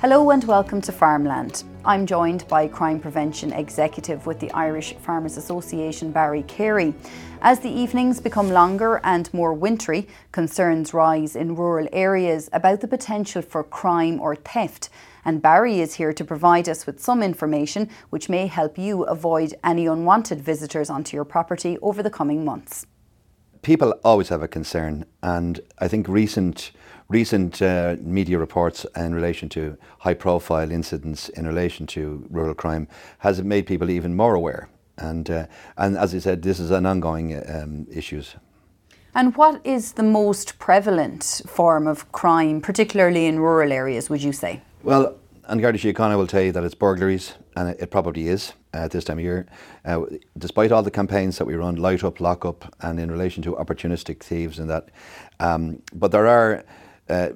Hello and welcome to Farmland. I'm joined by Crime Prevention Executive with the Irish Farmers Association, Barry Carey. As the evenings become longer and more wintry, concerns rise in rural areas about the potential for crime or theft. And Barry is here to provide us with some information which may help you avoid any unwanted visitors onto your property over the coming months. People always have a concern, and I think recent recent uh, media reports in relation to high profile incidents in relation to rural crime has made people even more aware. And, uh, and as I said, this is an ongoing um, issue. And what is the most prevalent form of crime, particularly in rural areas, would you say? Well, An Garda Síochána will tell you that it's burglaries, and it, it probably is uh, at this time of year. Uh, despite all the campaigns that we run, light up, lock up, and in relation to opportunistic thieves and that, um, but there are uh,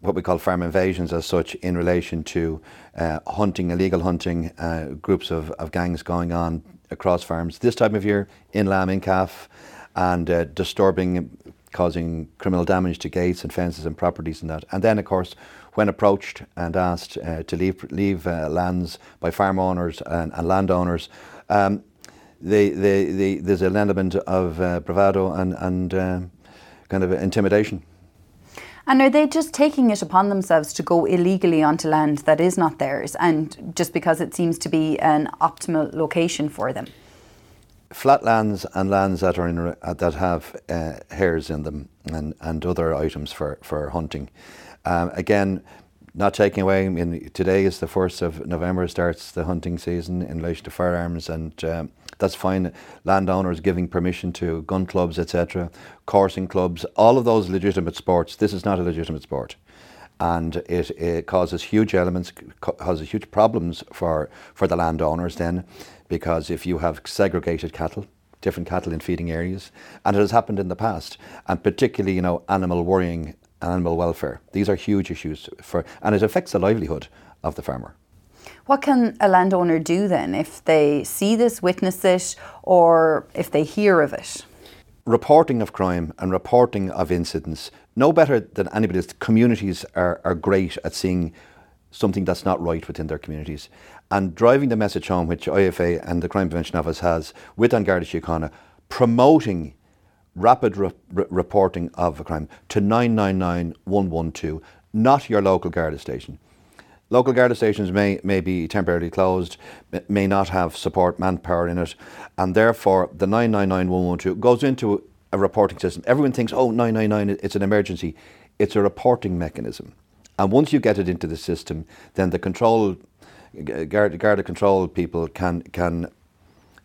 what we call farm invasions as such in relation to uh, hunting, illegal hunting, uh, groups of, of gangs going on across farms this time of year in Lamb, in Calf, and uh, disturbing, causing criminal damage to gates and fences and properties and that. And then, of course, when approached and asked uh, to leave, leave uh, lands by farm owners and, and landowners, um, they, they, they, there's an element of bravado and, and kind of intimidation. And are they just taking it upon themselves to go illegally onto land that is not theirs and just because it seems to be an optimal location for them? Flat lands and lands that are in, uh, that have uh, hares in them and, and other items for, for hunting. Um, again, not taking away, I mean, today is the 1st of November, starts the hunting season in relation to firearms, and um, that's fine. Landowners giving permission to gun clubs, etc., coursing clubs, all of those legitimate sports. This is not a legitimate sport. And it, it causes huge elements, causes huge problems for, for the landowners then, because if you have segregated cattle, different cattle in feeding areas, and it has happened in the past, and particularly, you know, animal worrying, animal welfare. These are huge issues for, and it affects the livelihood of the farmer. What can a landowner do then if they see this, witness it, or if they hear of it? Reporting of crime and reporting of incidents, no better than anybody else. Communities are, are great at seeing something that's not right within their communities. And driving the message home, which IFA and the Crime Prevention Office has with An Garda Síochána, promoting rapid re- re- reporting of a crime to 999 112, not your local Garda station. Local Garda stations may, may be temporarily closed, may not have support manpower in it, and therefore the 999 goes into a reporting system. Everyone thinks, oh, 999, it's an emergency. It's a reporting mechanism. And once you get it into the system, then the control, Garda, Garda control people can, can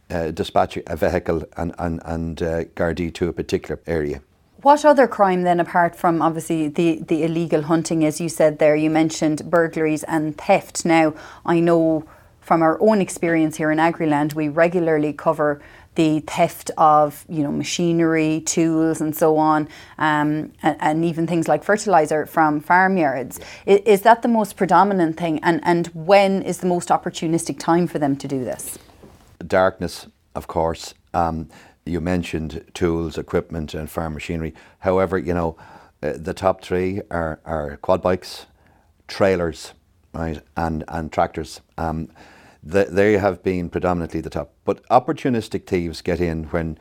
uh, dispatch a vehicle and, and, and uh, Gardaí to a particular area. What other crime then, apart from obviously the, the illegal hunting, as you said there, you mentioned burglaries and theft. Now, I know from our own experience here in Agriland, we regularly cover the theft of you know machinery, tools, and so on, um, and, and, even things like fertilizer from farmyards. Is, is that the most predominant thing? And and when is the most opportunistic time for them to do this? Darkness, of course. Um, you mentioned tools, equipment, and farm machinery. However, you know, uh, the top three are, are quad bikes, trailers, right, and and tractors. Um, the, they have been predominantly the top. But opportunistic thieves get in when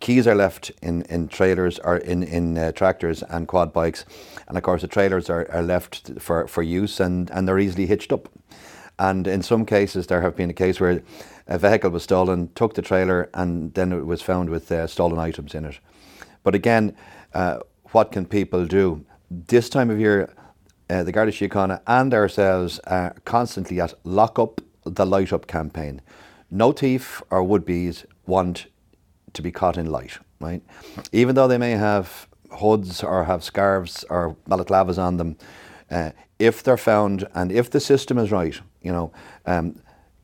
keys are left in, in trailers or in, in uh, tractors and quad bikes. And of course, the trailers are, are left for, for use and, and they're easily hitched up. And in some cases, there have been a case where a vehicle was stolen, took the trailer, and then it was found with uh, stolen items in it. But again, uh, what can people do? This time of year, uh, the Garda Síochána and ourselves are constantly at lock up the light up campaign. No thief or would be's want to be caught in light, right? Even though they may have hoods or have scarves or balaclavas on them, uh, if they're found and if the system is right, you know, um,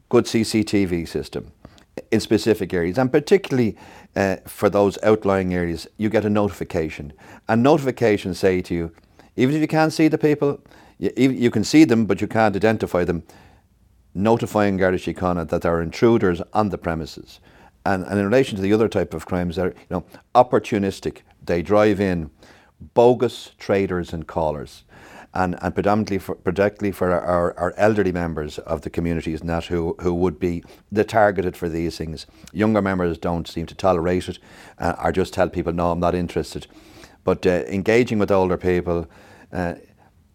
good CCTV system in specific areas, and particularly uh, for those outlying areas, you get a notification. And notifications say to you, even if you can't see the people, you, you can see them, but you can't identify them, notifying Garda Síochána that there are intruders on the premises. And, and in relation to the other type of crimes, they're you know, opportunistic. They drive in bogus traders and callers. And, and predominantly for, for our, our elderly members of the communities and that who, who would be the targeted for these things. Younger members don't seem to tolerate it uh, or just tell people, no, I'm not interested. But uh, engaging with older people, uh,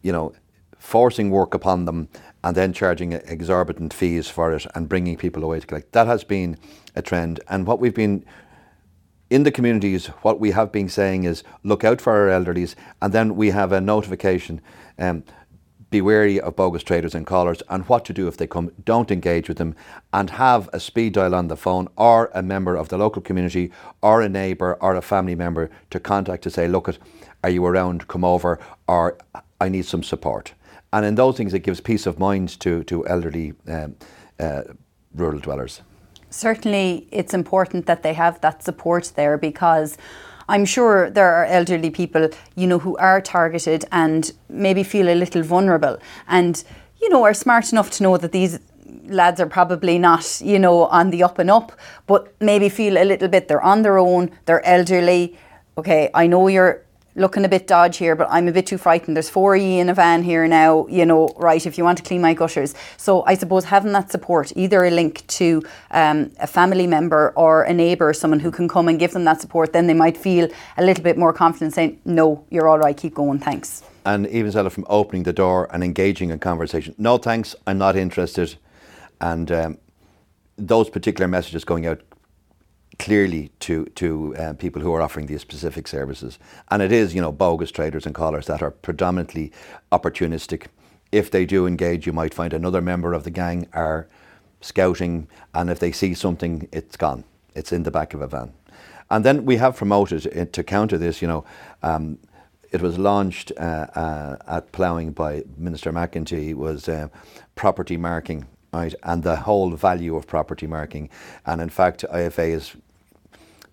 you know, forcing work upon them and then charging exorbitant fees for it and bringing people away to collect. That has been a trend. And what we've been in the communities, what we have been saying is look out for our elderlies, and then we have a notification. Um, be wary of bogus traders and callers and what to do if they come. Don't engage with them and have a speed dial on the phone or a member of the local community or a neighbour or a family member to contact to say, look, are you around? Come over or I need some support. And in those things, it gives peace of mind to, to elderly um, uh, rural dwellers. Certainly, it's important that they have that support there because I'm sure there are elderly people, you know, who are targeted and maybe feel a little vulnerable and, you know, are smart enough to know that these lads are probably not, you know, on the up and up, but maybe feel a little bit they're on their own, they're elderly. Okay, I know you're looking a bit dodgy here, but I'm a bit too frightened. There's four E in a van here now, you know, right, if you want to clean my gutters. So I suppose having that support, either a link to um, a family member or a neighbour, someone who can come and give them that support, then they might feel a little bit more confident saying, no, you're all right, keep going, thanks. And even of from opening the door and engaging in conversation. No thanks, I'm not interested. And um, those particular messages going out clearly to to uh, people who are offering these specific services. And it is, you know, bogus traders and callers that are predominantly opportunistic. If they do engage, you might find another member of the gang are scouting, and if they see something, it's gone. It's in the back of a van. And then we have promoted to counter this. You know, um, it was launched uh, uh, at ploughing by Minister McEntee was uh, property marking right, and the whole value of property marking. And in fact, IFA has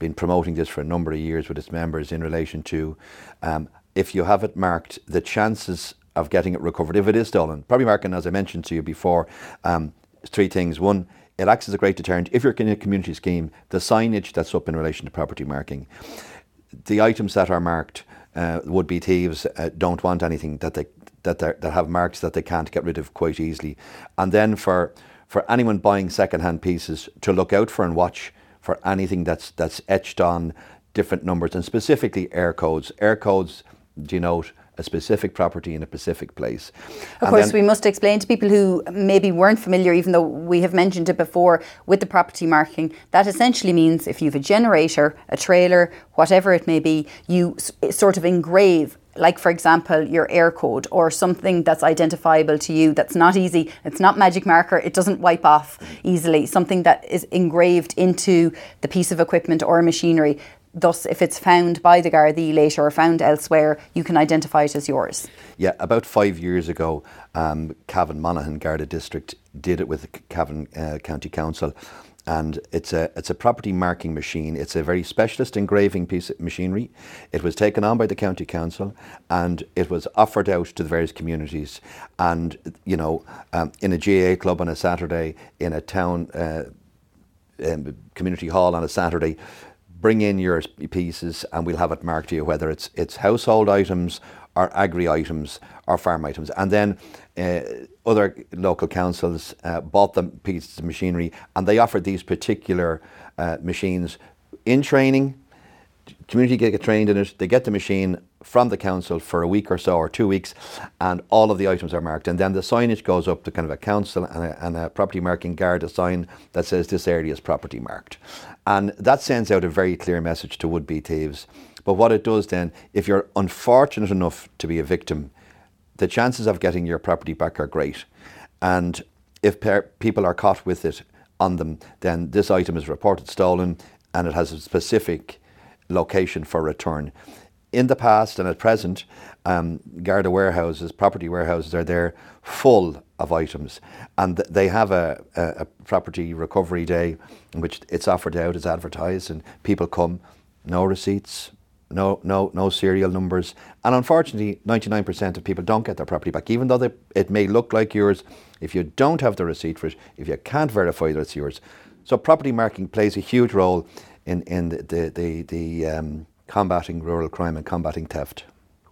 been promoting this for a number of years with its members in relation to um, if you have it marked, the chances of getting it recovered, if it is stolen, property marking, as I mentioned to you before, um, three things. One, it acts as a great deterrent. If you're in a community scheme, the signage that's up in relation to property marking, the items that are marked, uh, would be thieves uh, don't want anything that they that that have marks that they can't get rid of quite easily. And then for for anyone buying second-hand pieces to look out for and watch for anything that's that's etched on different numbers and specifically Eircodes. Air codes denote a specific property in a specific place. Of and course, we must explain to people who maybe weren't familiar, even though we have mentioned it before, with the property marking. That essentially means if you have a generator, a trailer, whatever it may be, you sort of engrave like for example your Eircode or something that's identifiable to you that's not easy it's not magic marker it doesn't wipe off easily something that is engraved into the piece of equipment or machinery. Thus if it's found by the Gardaí later or found elsewhere you can identify it as yours. Yeah about five years ago um, Cavan Monaghan Garda District did it with the Cavan uh, County Council and it's a it's a property marking machine. It's a very specialist engraving piece of machinery. It was taken on by the county council, and it was offered out to the various communities. And you know, um, in a GAA club on a Saturday, in a town uh, um, community hall on a Saturday, bring in your pieces, and we'll have it marked to you whether it's it's household items or agri items or farm items. And then uh, other local councils uh, bought them pieces of machinery and they offered these particular uh, machines in training. Community get trained in it, they get the machine from the council for a week or so or two weeks and all of the items are marked and then the signage goes up to kind of a council and a, and a property marking guard a sign that says this area is property marked and that sends out a very clear message to would-be thieves but what it does then, if you're unfortunate enough to be a victim, the chances of getting your property back are great. And if per- people are caught with it on them, then this item is reported stolen and it has a specific location for return. In the past and at present, um, Garda warehouses, property warehouses are there full of items and they have a, a, a property recovery day in which it's offered out, it's advertised and people come, no receipts, no, no, no serial numbers. And unfortunately, 99% of people don't get their property back, even though they, it may look like yours. If you don't have the receipt for it, if you can't verify that it's yours. So property marking plays a huge role in, in the, the, the, the um, combating rural crime and combating theft.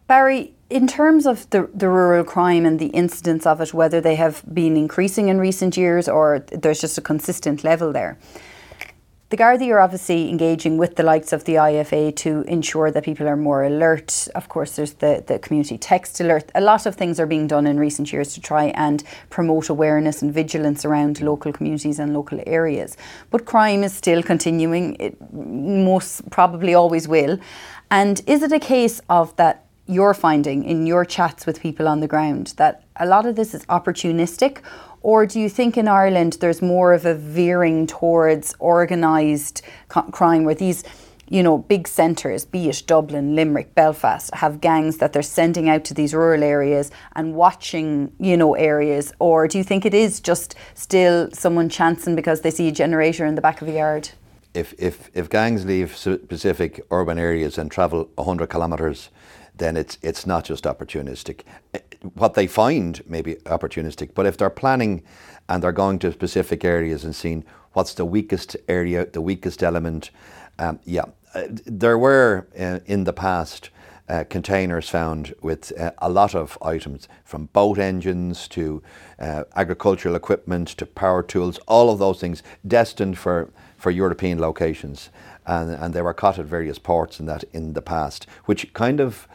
Barry, in terms of the, the rural crime and the incidence of it, whether they have been increasing in recent years or there's just a consistent level there, the Gardaí are obviously engaging with the likes of the IFA to ensure that people are more alert. Of course, there's the, the community text alert. A lot of things are being done in recent years to try and promote awareness and vigilance around local communities and local areas. But crime is still continuing. It most probably always will. And is it a case of that you're finding in your chats with people on the ground that a lot of this is opportunistic or do you think in Ireland there's more of a veering towards organised crime where these, you know, big centres, be it Dublin, Limerick, Belfast, have gangs that they're sending out to these rural areas and watching, you know, areas? Or do you think it is just still someone chancing because they see a generator in the back of a yard? If, if, if gangs leave specific urban areas and travel 100 kilometres, then it's, it's not just opportunistic. What they find may be opportunistic, but if they're planning and they're going to specific areas and seeing what's the weakest area, the weakest element, um, yeah, uh, there were uh, in the past uh, containers found with uh, a lot of items from boat engines to uh, agricultural equipment to power tools, all of those things destined for, for European locations. And, and they were caught at various ports in that in the past, which kind of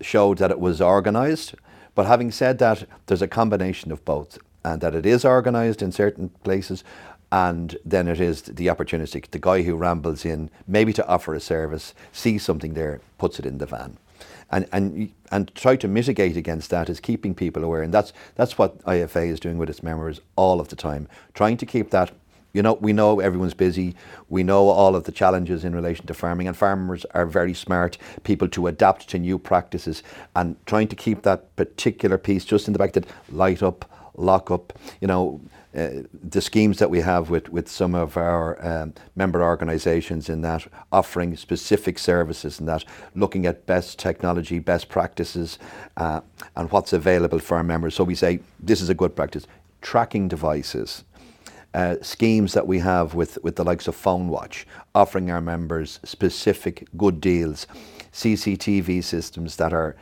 showed that it was organised but having said that, there's a combination of both, and that it is organised in certain places, and then it is the opportunistic, the guy who rambles in, maybe to offer a service, sees something there, puts it in the van. And, and, and try to mitigate against that is keeping people aware. And that's, that's what IFA is doing with its members all of the time, trying to keep that you know, we know everyone's busy. We know all of the challenges in relation to farming, and farmers are very smart people to adapt to new practices and trying to keep that particular piece just in the back that light up, lock up, you know, uh, the schemes that we have with, with some of our um, member organisations in that offering specific services and that looking at best technology, best practices, uh, and what's available for our members. So we say this is a good practice. Tracking devices uh, schemes that we have with, with the likes of Phone Watch, offering our members specific good deals, CCTV systems that are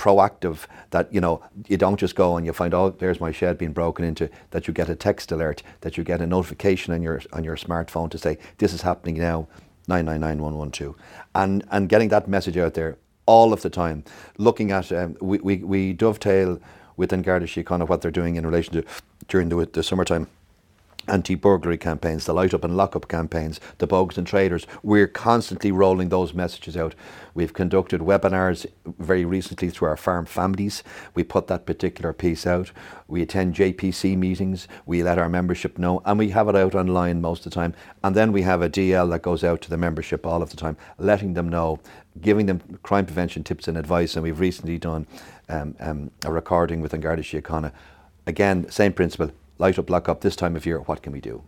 proactive that you know you don't just go and you find oh there's my shed being broken into that you get a text alert that you get a notification on your on your smartphone to say this is happening now 999112 and and getting that message out there all of the time looking at um, we, we, we dovetail within Garda Síochána what they're doing in relation to during the, the summertime anti-burglary campaigns, the light up and lock up campaigns, the bogus and traders. We're constantly rolling those messages out. We've conducted webinars very recently through our farm families. We put that particular piece out. We attend JPC meetings. We let our membership know, and we have it out online most of the time. And then we have a DL that goes out to the membership all of the time, letting them know, giving them crime prevention tips and advice. And we've recently done um, um, a recording with Garda Síochána. Again, same principle light up, lock up this time of year, what can we do?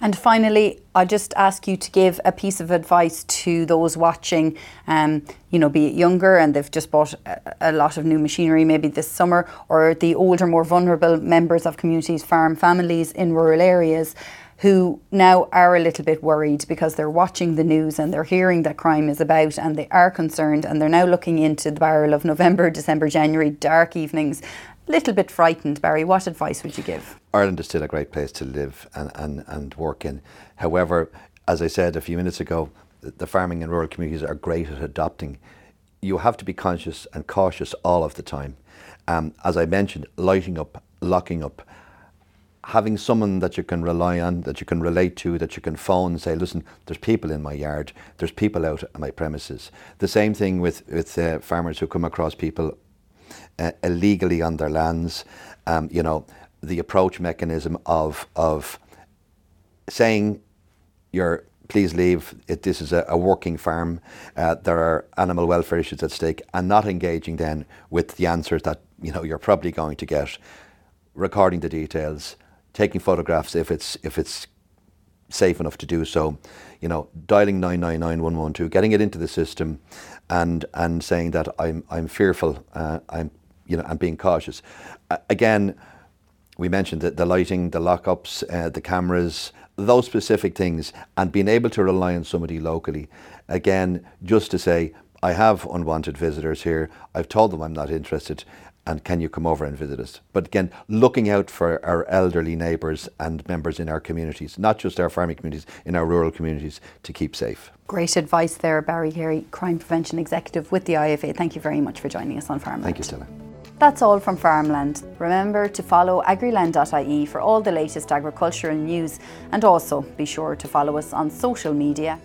And finally, I just ask you to give a piece of advice to those watching, um, you know, be it younger and they've just bought a, a, lot of new machinery maybe this summer, or the older, more vulnerable members of communities, farm families in rural areas who now are a little bit worried because they're watching the news and they're hearing that crime is about and they are concerned and they're now looking into the barrel of November, December, January, dark evenings little bit frightened, Barry. What advice would you give? Ireland is still a great place to live and, and, and work in. However, as I said a few minutes ago, the farming and rural communities are great at adopting. You have to be conscious and cautious all of the time. Um, as I mentioned, lighting up, locking up, having someone that you can rely on, that you can relate to, that you can phone and say, listen, there's people in my yard, there's people out on my premises. The same thing with, with uh, farmers who come across people uh, illegally on their lands. Um, you know, the approach mechanism of of saying you're please leave. It, this is a, a working farm. Uh, there are animal welfare issues at stake, and not engaging then with the answers that you know you're probably going to get. Recording the details, taking photographs if it's if it's safe enough to do so. You know, dialing nine nine nine one one two, getting it into the system, and and saying that I'm I'm fearful. Uh, I'm you know, and being cautious. Uh, again, we mentioned the, the lighting, the lockups, uh, the cameras, those specific things, and being able to rely on somebody locally. Again, just to say, I have unwanted visitors here. I've told them I'm not interested and can you come over and visit us? But again, looking out for our elderly neighbours and members in our communities, not just our farming communities, in our rural communities, to keep safe. Great advice there, Barry Carey, Crime Prevention Executive with the IFA. Thank you very much for joining us on Farmland. Thank you, Stella. That's all from Farmland. Remember to follow agriland.ie for all the latest agricultural news and also be sure to follow us on social media